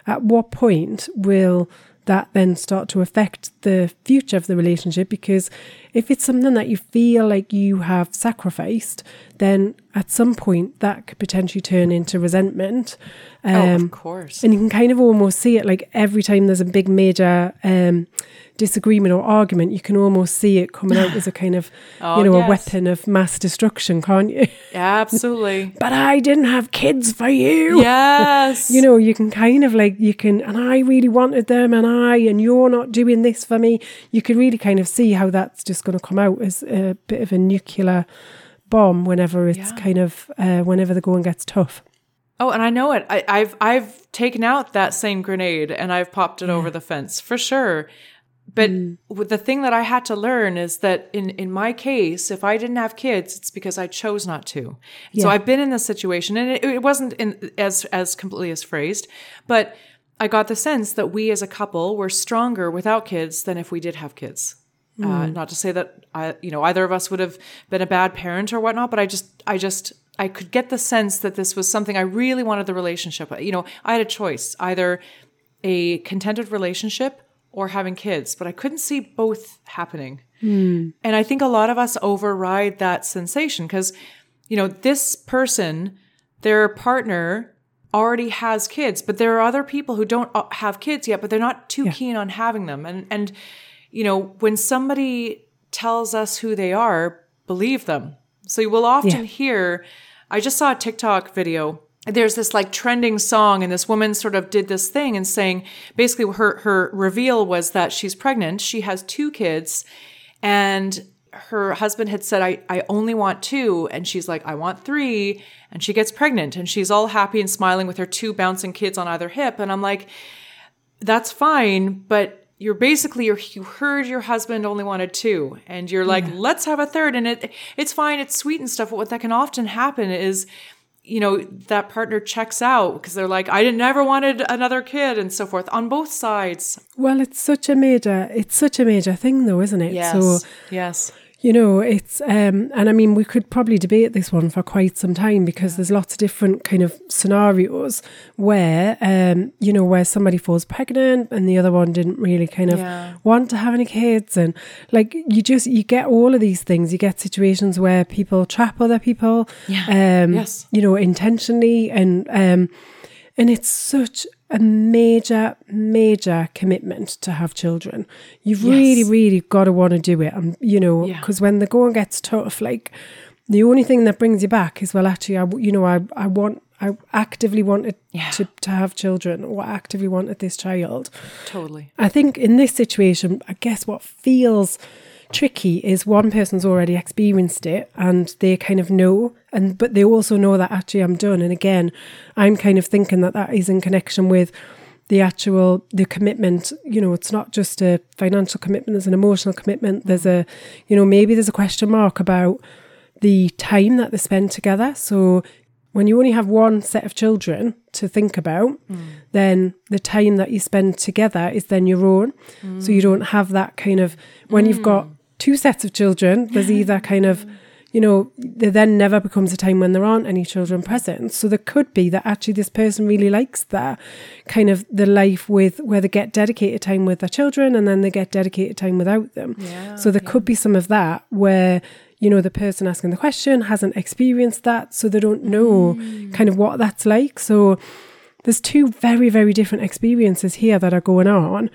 S1: at what point will that then start to affect the future of the relationship? Because if it's something that you feel like you have sacrificed, then at some point that could potentially turn into resentment. Um,
S2: oh, of course.
S1: And you can kind of almost see it like every time there's a big major um, disagreement or argument, you can almost see it coming out as a kind of,
S2: Oh,
S1: you know,
S2: yes.
S1: a weapon of mass destruction, can't you?
S2: Absolutely.
S1: but I didn't have kids for you.
S2: yes.
S1: You know, you can kind of like, you can, and I really wanted them, and I, and you're not doing this for me. You can really kind of see how that's just going to come out as a bit of a nuclear bomb whenever it's
S2: Yeah.
S1: kind of, uh, whenever the going gets tough.
S2: Oh, and I know it. I, I've I've taken out that same grenade and I've popped it over the fence for sure. But with the thing that I had to learn is that in in my case, if I didn't have kids, it's because I chose not to. So I've been in this situation, and it, it wasn't in as as completely as phrased, but I got the sense that we as a couple were stronger without kids than if we did have kids. Uh, not to say that I, you know, either of us would have been a bad parent or whatnot, but I just, I just, I could get the sense that this was something I really wanted the relationship. You know, I had a choice either a contented relationship or having kids, but I couldn't see both happening. And I think a lot of us override that sensation because, you know, this person, their partner already has kids, but there are other people who don't uh, have kids yet, but they're not too keen on having them. And, and, you know, when somebody tells us who they are, believe them. So you will often
S1: Yeah.
S2: hear, I just saw a TikTok video. There's this like trending song, and this woman sort of did this thing and saying basically her her reveal was that she's pregnant. She has two kids, and her husband had said, I, I only want two. And she's like, I want three. And she gets pregnant and she's all happy and smiling with her two bouncing kids on either hip. And I'm like, that's fine, but you're basically you're, you heard your husband only wanted two, and you're like, let's have a third, and it it's fine, it's sweet and stuff. But what that can often happen is, you know, that partner checks out because they're like, I didn't never wanted another kid, and so forth on both sides.
S1: Well, it's such a major, it's such a major thing though, isn't it? So,
S2: yes,
S1: You know, it's um and I mean we could probably debate this one for quite some time because there's lots of different kind of scenarios where um you know where somebody falls pregnant and the other one didn't really kind of
S2: Yeah.
S1: want to have any kids and like you just you get all of these things you get situations where people trap other people
S2: Yeah.
S1: um
S2: Yes.
S1: you know intentionally and um and it's such a major, major commitment to have children. You've really, really got to want to do it. And, you know,
S2: Yeah.
S1: because when the going gets tough, like the only thing that brings you back is, well, actually, I, you know, I, I want, I actively wanted
S2: Yeah.
S1: to, to have children or actively wanted this child.
S2: totally.
S1: I think in this situation, I guess what feels tricky is one person's already experienced it and they kind of know and but they also know that actually I'm done. And again I'm kind of thinking that that is in connection with the actual the commitment you know it's not just a financial commitment there's an emotional commitment there's a you know maybe there's a question mark about the time that they spend together. So when you only have one set of children to think about, then the time that you spend together is then your own. So you don't have that kind of, when you've got mm. Two sets of children, there's either kind of, you know, there then never becomes a time when there aren't any children present. So there could be that actually this person really likes that kind of the life with where they get dedicated time with their children and then they get dedicated time without them.
S2: Yeah,
S1: so there could be some of that where you know the person asking the question hasn't experienced that so they don't know mm. kind of what that's like. So there's two very very different experiences here that are going on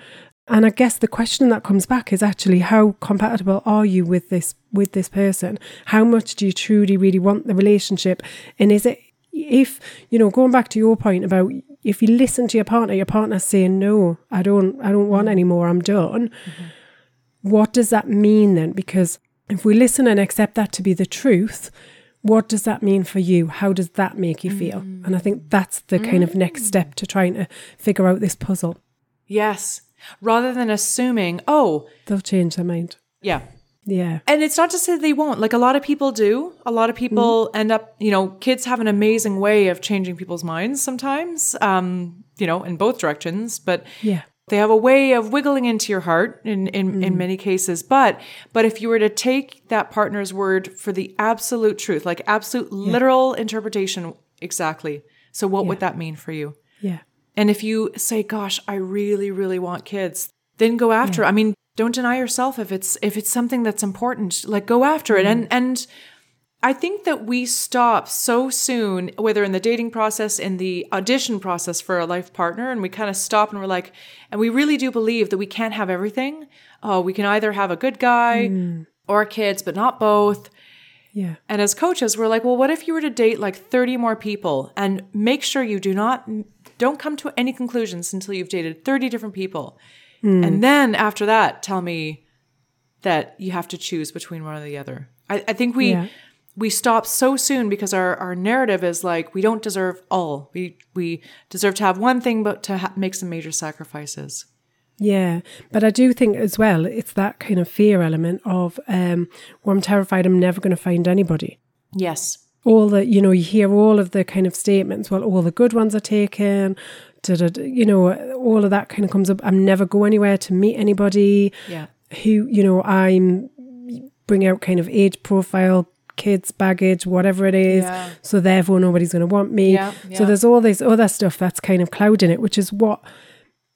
S1: and i guess the question that comes back is actually how compatible are you with this with this person how much do you truly really want the relationship and is it if you know going back to your point about if you listen to your partner your partner's saying no i don't i don't want mm-hmm. any more i'm done mm-hmm. what does that mean then? Because if we listen and accept that to be the truth, what does that mean for you? How does that make you feel? And I think mm. that's the kind of next mm. step to trying to figure out this puzzle.
S2: Yes. Rather than assuming, oh,
S1: They'll change their mind.
S2: yeah,
S1: Yeah.
S2: And it's not to say they won't. Like a lot of people do. A lot of people end up, you know, kids have an amazing way of changing people's minds sometimes, um, you know, in both directions. But
S1: Yeah.
S2: they have a way of wiggling into your heart in, in, in many cases. But but if you were to take that partner's word for the absolute truth, like absolute literal interpretation, exactly. So what would that mean for you?
S1: Yeah.
S2: And if you say, "Gosh, I really, really want kids," then go after. it. I mean, don't deny yourself if it's if it's something that's important. Like go after it, mm-hmm. and and I think that we stop so soon, whether in the dating process, in the audition process for a life partner, and we kind of stop and we're like, and we really do believe that we can't have everything. Oh, we can either have a good guy mm. or kids, but not both.
S1: Yeah.
S2: And as coaches, we're like, well, what if you were to date like 30 more people and make sure you do not, don't come to any conclusions until you've dated 30 different people. And then after that, tell me that you have to choose between one or the other. I, I think we,
S1: Yeah.
S2: we stop so soon because our, our narrative is like, we don't deserve all. We, we deserve to have one thing, but to ha- make some major sacrifices.
S1: Yeah, but I do think as well, it's that kind of fear element of, um, well, I'm terrified I'm never going to find anybody.
S2: Yes.
S1: All the, you know, you hear all of the kind of statements, well, all the good ones are taken, da, da, da, you know, all of that kind of comes up. I'm never go anywhere to meet anybody
S2: Yeah.
S1: who, you know, I'm bring out kind of age profile, kids, baggage, whatever it is.
S2: Yeah.
S1: So therefore nobody's going to want me.
S2: Yeah,
S1: So there's all this other stuff that's kind of clouding it, which is what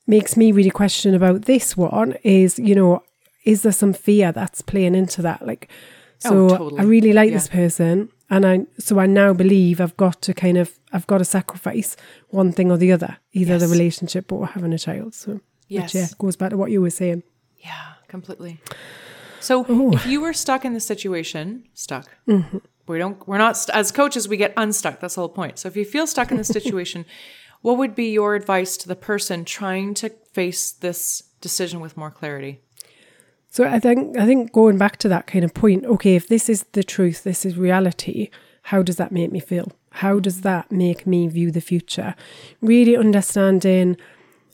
S1: makes me really question about this one is, you know, is there some fear that's playing into that? Like, oh, so
S2: Oh, totally.
S1: I really like
S2: Yeah.
S1: this person. And I, so I now believe I've got to kind of, I've got to sacrifice one thing or the other, either the relationship or having a child. So,
S2: Yes.
S1: which, yeah, goes back to what you were saying.
S2: Yeah, completely. So oh. if you were stuck in this situation, stuck. Mm-hmm. We don't. We're not st- as coaches. We get unstuck. That's the whole point. So if you feel stuck in this situation, what would be your advice to the person trying to face this decision with more clarity?
S1: So I think I think going back to that kind of point, okay, if this is the truth, this is reality, how does that make me feel? How does that make me view the future? Really understanding,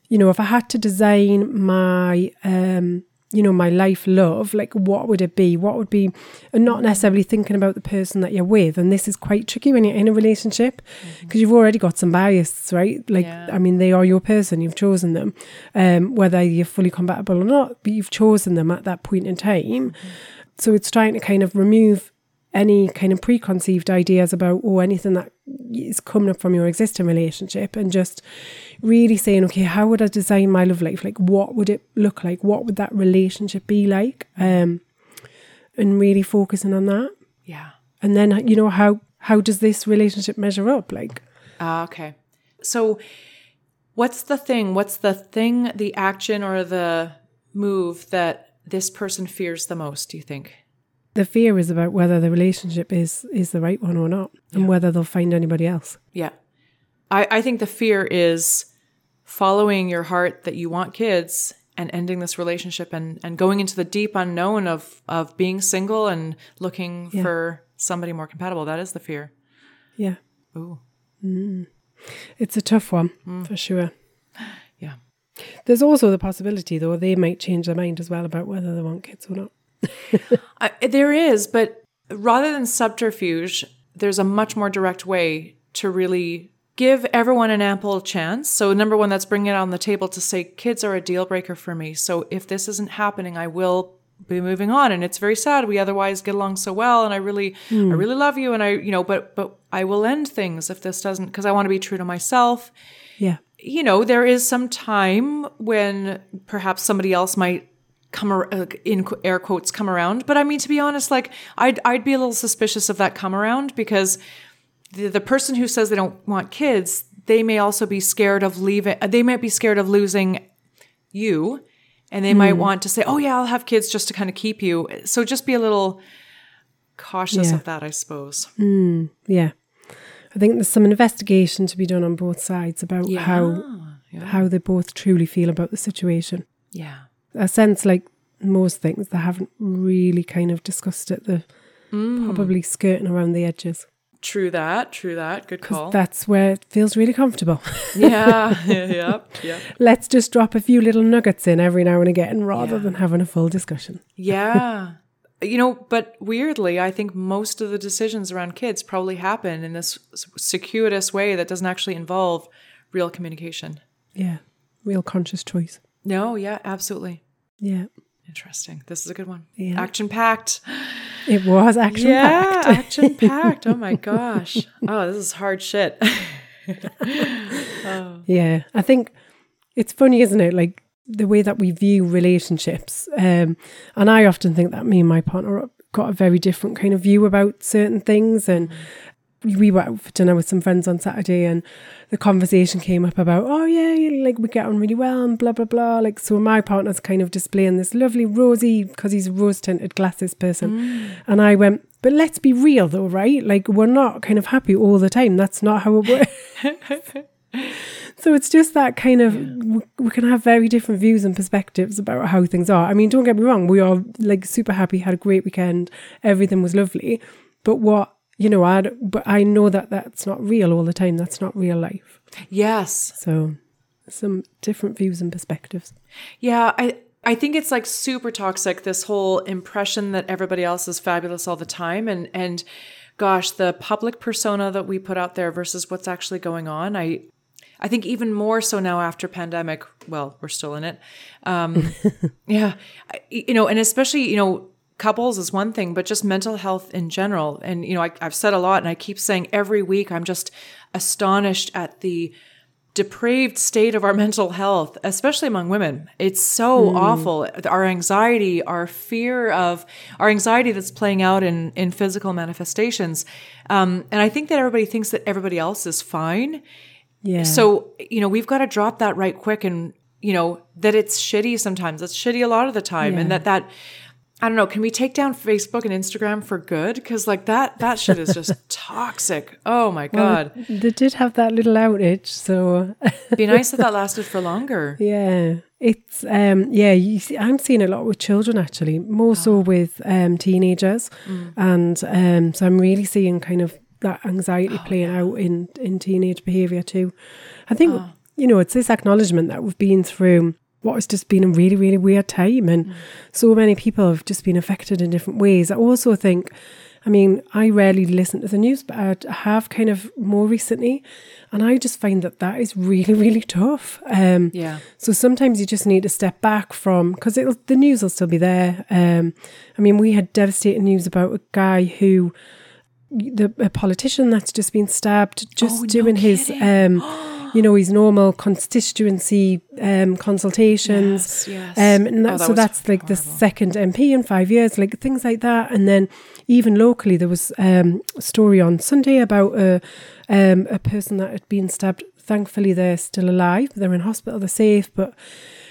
S1: you know, if I had to design my um, you know, my life love, like what would it be? What would be and not necessarily thinking about the person that you're with. And this is quite tricky when you're in a relationship because you've already got some bias, right? Like
S2: Yeah.
S1: I mean, they are your person, you've chosen them. Um, whether you're fully compatible or not, but you've chosen them at that point in time. So it's trying to kind of remove any kind of preconceived ideas about or anything that is coming up from your existing relationship and just really saying, okay, how would I design my love life? Like what would it look like? What would that relationship be like? Um and really focusing on that.
S2: Yeah.
S1: And then you know, how how does this relationship measure up? Like
S2: Ah, okay. So, what's the thing? What's the thing, the action, or the move that this person fears the most? Do you think?
S1: The fear is about whether the relationship is is the right one or not and whether they'll find anybody else.
S2: Yeah. I, I think the fear is following your heart that you want kids and ending this relationship and, and going into the deep unknown of, of being single and looking
S1: Yeah.
S2: for somebody more compatible. That is the fear.
S1: Yeah.
S2: Ooh. Mm.
S1: It's a tough one mm. for sure.
S2: Yeah.
S1: There's also the possibility, though, they might change their mind as well about whether they want kids or not.
S2: I, there is, but rather than subterfuge, there's a much more direct way to really give everyone an ample chance. So, number one, that's bringing it on the table to say kids are a deal breaker for me. So, if this isn't happening, I will be moving on. And it's very sad. We otherwise get along so well, and I really, I hmm. really love you, and I, you know, but but I will end things if this doesn't because I want to be true to myself
S1: Yeah.
S2: you know, there is some time when perhaps somebody else might come ar- uh, in air quotes come around. But I mean, to be honest, like I'd I'd be a little suspicious of that come around because the the person who says they don't want kids, they may also be scared of leaving. uh, They might be scared of losing you, and they might want to say, "Oh yeah, I'll have kids just to kind of keep you." So just be a little cautious
S1: Yeah.
S2: of that, I suppose.
S1: Yeah. I think there's some investigation to be done on both sides about how
S2: yeah.
S1: how they both truly feel about the situation.
S2: Yeah.
S1: I sense like most things they haven't really kind of discussed it. They're mm. probably skirting around the edges.
S2: True that. True that. Good call.
S1: That's where it feels really comfortable.
S2: yeah. yep. Yep.
S1: Let's just drop a few little nuggets in every now and again rather than having a full discussion.
S2: Yeah. You know, but weirdly, I think most of the decisions around kids probably happen in this circuitous way that doesn't actually involve real communication.
S1: Yeah. Real conscious choice.
S2: No, yeah, absolutely.
S1: Yeah.
S2: Interesting. This is a good one.
S1: Yeah.
S2: Action packed.
S1: It was action
S2: Yeah, action packed. Oh my gosh. Oh, this is hard shit.
S1: Yeah, I think it's funny, isn't it? Like the way that we view relationships. Um, and I often think that me and my partner got a very different kind of view about certain things. And we were out for dinner with some friends on Saturday, and the conversation came up about, oh yeah, like we get on really well, and blah blah blah. Like so, my partner's kind of displaying this lovely rosy because he's a rose tinted glasses person, mm. and I went. But let's be real though, right? Like we're not kind of happy all the time. That's not how it works. So it's just that kind of we, we can have very different views and perspectives about how things are. I mean, don't get me wrong, we are like super happy, had a great weekend, everything was lovely. But what you know, I but I know that that's not real all the time. That's not real life.
S2: Yes.
S1: So some different views and perspectives.
S2: Yeah, I I think it's like super toxic this whole impression that everybody else is fabulous all the time and and gosh, the public persona that we put out there versus what's actually going on. I I think even more so now after pandemic, well, we're still in it. Um yeah, I, you know, and especially, you know, couples is one thing, but just mental health in general. And you know, I, I've said a lot and I keep saying every week I'm just astonished at the depraved state of our mental health, especially among women. It's so awful. Our anxiety, our fear of our anxiety that's playing out in in physical manifestations. Um, and I think that everybody thinks that everybody else is fine.
S1: Yeah.
S2: So, you know, we've got to drop that right quick and, you know, that it's shitty sometimes. It's shitty a lot of the time. And that, that, I don't know, can we take down Facebook and Instagram for good? Cause like that, that shit is just toxic. Oh my God.
S1: they did have that little outage, so
S2: Be nice if that lasted for longer.
S1: Yeah, it's um yeah, you see, I'm seeing a lot with children actually, more so with um teenagers, and um so I'm really seeing kind of that anxiety playing out in in teenage behaviour too. I think you know it's this acknowledgement that we've been through what has just been a really really weird time, and so many people have just been affected in different ways. I also think. I mean, I rarely listen to the news, but I have kind of more recently, and I just find that that is really, really tough. Um,
S2: Yeah.
S1: so sometimes you just need to step back from because the news will still be there. Um, I mean, we had devastating news about a guy who, the a politician that's just been stabbed, just
S2: Oh, no
S1: doing his, um, you know, his normal constituency um, consultations.
S2: Yes, yes.
S1: Um, and
S2: Oh,
S1: that,
S2: that
S1: so that's like the second MP in five years, like things like that. And then even locally, there was um, a story on Sunday about a um, a person that had been stabbed. Thankfully, they're still alive. They're in hospital. They're safe, but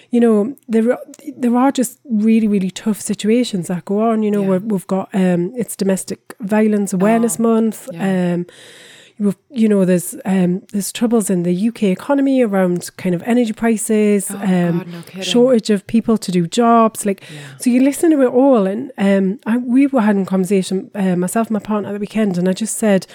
S1: you know there are, there are just really really tough situations that go on. You know,
S2: Yeah.
S1: we've got um, it's Domestic Violence Awareness
S2: Oh,
S1: Month.
S2: yeah.
S1: Um, you know, there's um, there's troubles in the UK economy around kind of energy prices,
S2: Oh,
S1: um,
S2: God, no
S1: shortage of people to do jobs. Like, so you listen to it all, and um, I, we were having a conversation, uh, myself and my partner at the weekend, and I just said,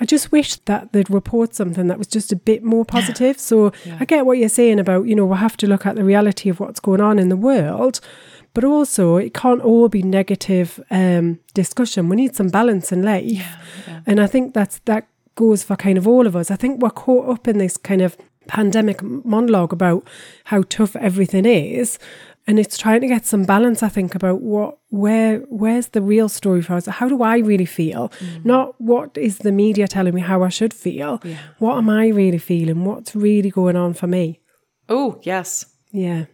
S1: I just wish that they'd report something that was just a bit more positive. So
S2: Yeah.
S1: I get what you're saying about, you know, we'll have to look at the reality of what's going on in the world. But also, it can't all be negative um, discussion. We need some balance in life,
S2: yeah.
S1: and I think that's that goes for kind of all of us. I think we're caught up in this kind of pandemic monologue about how tough everything is, and it's trying to get some balance. I think about what where where's the real story for us? How do I really feel? Mm. Not what is the media telling me how I should feel.
S2: Yeah.
S1: What am I really feeling? What's really going on for me?
S2: Oh, yes.
S1: Yeah.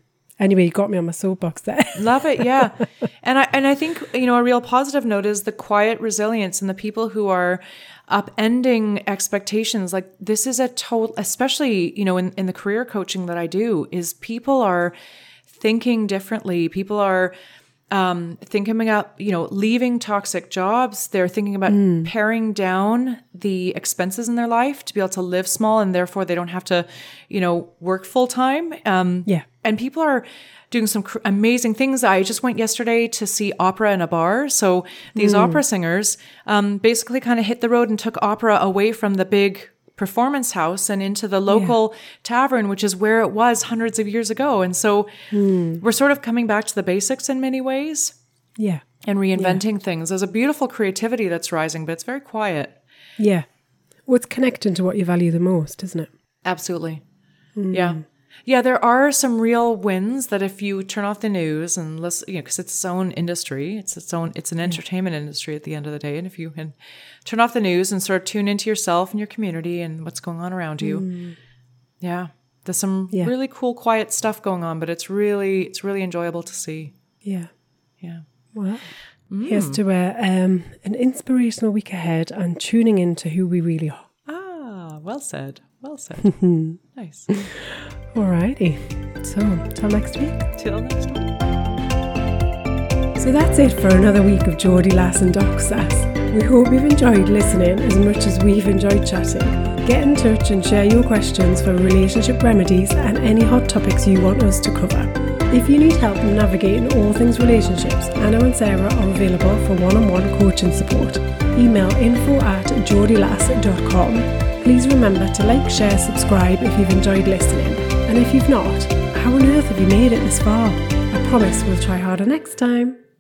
S1: Anyway, you got me on my soapbox there.
S2: Love it, yeah. and I and I think you know a real positive note is the quiet resilience and the people who are upending expectations. Like this is a total, especially you know in in the career coaching that I do, is people are thinking differently. People are um, thinking about you know leaving toxic jobs. They're thinking about paring down the expenses in their life to be able to live small, and therefore they don't have to you know work full time. Um,
S1: Yeah.
S2: And people are doing some cr- amazing things. I just went yesterday to see opera in a bar. So these hmm. opera singers um, basically kind of hit the road and took opera away from the big performance house and into the local tavern, which is where it was hundreds of years ago. And so hmm. we're sort of coming back to the basics in many ways
S1: yeah.
S2: and reinventing things. There's a beautiful creativity that's rising, but it's very quiet.
S1: Yeah. Well, it's connecting to what you value the most, isn't it?
S2: Absolutely. Hmm. Yeah. Yeah, there are some real wins that if you turn off the news and listen, you know, because it's its own industry, it's its own, it's an entertainment industry at the end of the day. And if you can turn off the news and sort of tune into yourself and your community and what's going on around you, yeah, there's some
S1: Yeah.
S2: really cool, quiet stuff going on, but it's really, it's really enjoyable to see.
S1: Yeah.
S2: Yeah.
S1: Well, Here's to a, um, an inspirational week ahead and tuning into who we really are.
S2: Ah, well said. Well said. nice.
S1: Alrighty. So, till next week.
S2: Till next week.
S1: So that's it for another week of Geordie Lass and Doc Sass. We hope you've enjoyed listening as much as we've enjoyed chatting. Get in touch and share your questions for relationship remedies and any hot topics you want us to cover. If you need help navigating all things relationships, Anna and Sarah are available for one-on-one coaching support. Email info at geordielass.com. Please remember to like, share, subscribe if you've enjoyed listening. And if you've not, how on earth have you made it this far? I promise we'll try harder next time.